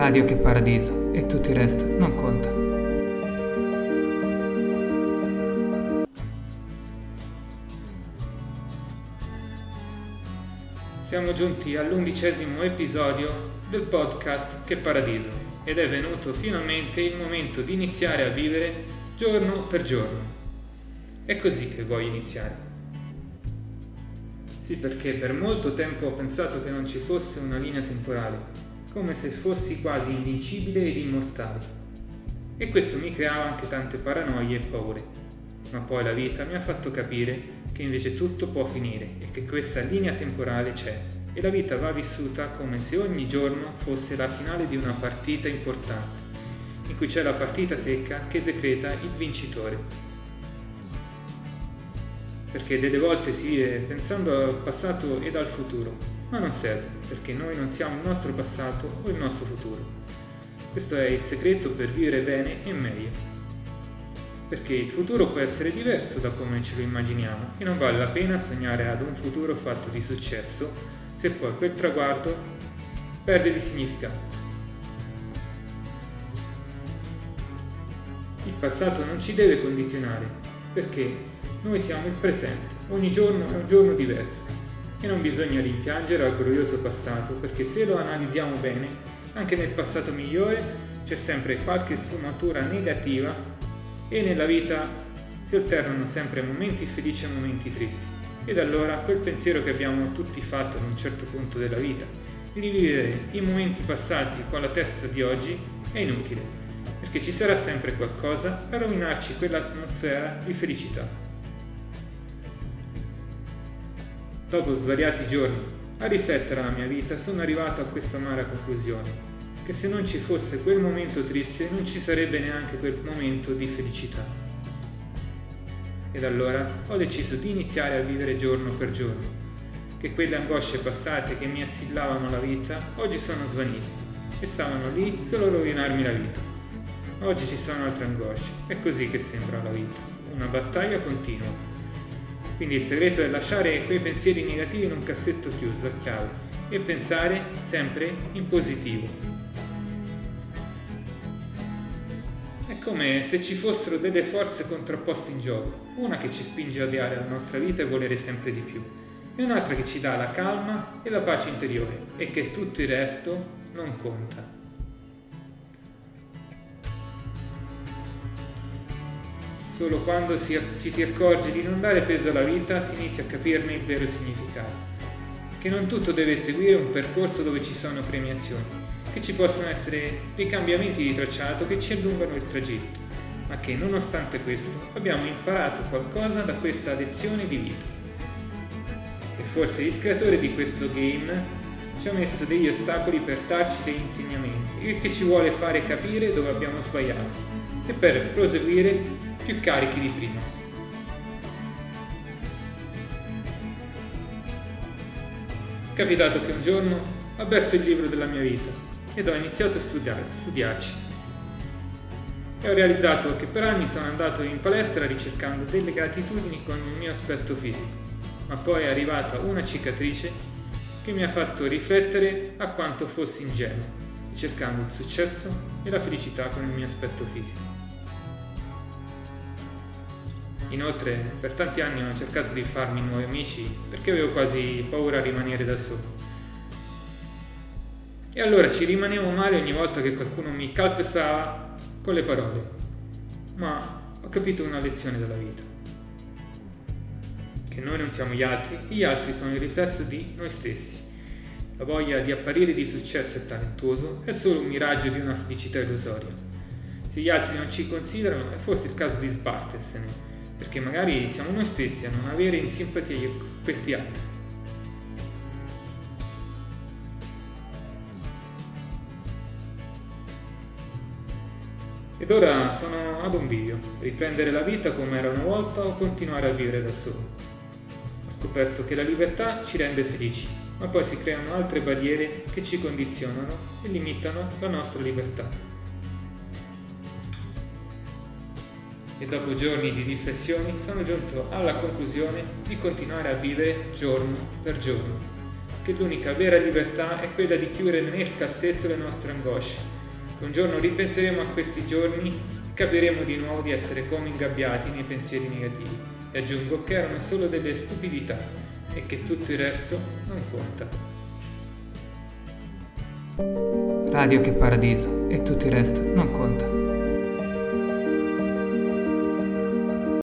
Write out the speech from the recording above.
Radio che paradiso e tutto il resto non conta. Siamo giunti all'undicesimo episodio del podcast Che Paradiso ed è venuto finalmente il momento di iniziare a vivere giorno per giorno. È così che voglio iniziare. Sì, perché per molto tempo ho pensato che non ci fosse una linea temporale, come se fossi quasi invincibile ed immortale. E questo mi creava anche tante paranoie e paure. Ma poi la vita mi ha fatto capire che invece tutto può finire e che questa linea temporale c'è e la vita va vissuta come se ogni giorno fosse la finale di una partita importante, in cui c'è la partita secca che decreta il vincitore perché delle volte si vive pensando al passato ed al futuro, ma non serve, perché noi non siamo il nostro passato o il nostro futuro. Questo è il segreto per vivere bene e meglio. Perché il futuro può essere diverso da come ce lo immaginiamo e non vale la pena sognare ad un futuro fatto di successo se poi quel traguardo perde di significato. Il passato non ci deve condizionare, perché noi siamo il presente, ogni giorno è un giorno diverso e non bisogna rimpiangere al glorioso passato perché se lo analizziamo bene, anche nel passato migliore c'è sempre qualche sfumatura negativa e nella vita si alternano sempre momenti felici e momenti tristi. Ed allora quel pensiero che abbiamo tutti fatto ad un certo punto della vita, di rivivere i momenti passati con la testa di oggi, è inutile, perché ci sarà sempre qualcosa a rovinarci quell'atmosfera di felicità. Dopo svariati giorni a riflettere alla mia vita sono arrivato a questa amara conclusione, che se non ci fosse quel momento triste non ci sarebbe neanche quel momento di felicità. Ed allora ho deciso di iniziare a vivere giorno per giorno, che quelle angosce passate che mi assillavano la vita oggi sono svanite e stavano lì solo a rovinarmi la vita. Oggi ci sono altre angosce, è così che sembra la vita, una battaglia continua quindi il segreto è lasciare quei pensieri negativi in un cassetto chiuso a chiave e pensare sempre in positivo. È come se ci fossero delle forze contrapposte in gioco, una che ci spinge a odiare la nostra vita e volere sempre di più, e un'altra che ci dà la calma e la pace interiore e che tutto il resto non conta. Solo quando si, ci si accorge di non dare peso alla vita si inizia a capirne il vero significato. Che non tutto deve seguire un percorso dove ci sono premiazioni, che ci possono essere dei cambiamenti di tracciato che ci allungano il tragitto, ma che nonostante questo abbiamo imparato qualcosa da questa lezione di vita. E forse il creatore di questo game ci ha messo degli ostacoli per darci degli insegnamenti e che ci vuole fare capire dove abbiamo sbagliato e per proseguire più carichi di prima. Capitato che un giorno ho aperto il libro della mia vita ed ho iniziato a studiare, studiarci. E ho realizzato che per anni sono andato in palestra ricercando delle gratitudini con il mio aspetto fisico, ma poi è arrivata una cicatrice che mi ha fatto riflettere a quanto fossi ingenuo, cercando il successo e la felicità con il mio aspetto fisico. Inoltre per tanti anni ho cercato di farmi nuovi amici perché avevo quasi paura a rimanere da solo. E allora ci rimanevo male ogni volta che qualcuno mi calpestava con le parole. Ma ho capito una lezione dalla vita. Che noi non siamo gli altri gli altri sono il riflesso di noi stessi. La voglia di apparire di successo e talentuoso è solo un miraggio di una felicità illusoria. Se gli altri non ci considerano è forse il caso di sbattersene perché magari siamo noi stessi a non avere in simpatia questi altri. Ed ora sono ad un bivio, riprendere la vita come era una volta o continuare a vivere da solo. Ho scoperto che la libertà ci rende felici, ma poi si creano altre barriere che ci condizionano e limitano la nostra libertà. E dopo giorni di riflessioni sono giunto alla conclusione di continuare a vivere giorno per giorno, che l'unica vera libertà è quella di chiudere nel cassetto le nostre angosce. Un giorno ripenseremo a questi giorni e capiremo di nuovo di essere come ingabbiati nei pensieri negativi. E aggiungo che erano solo delle stupidità e che tutto il resto non conta. Radio che paradiso e tutto il resto non conta.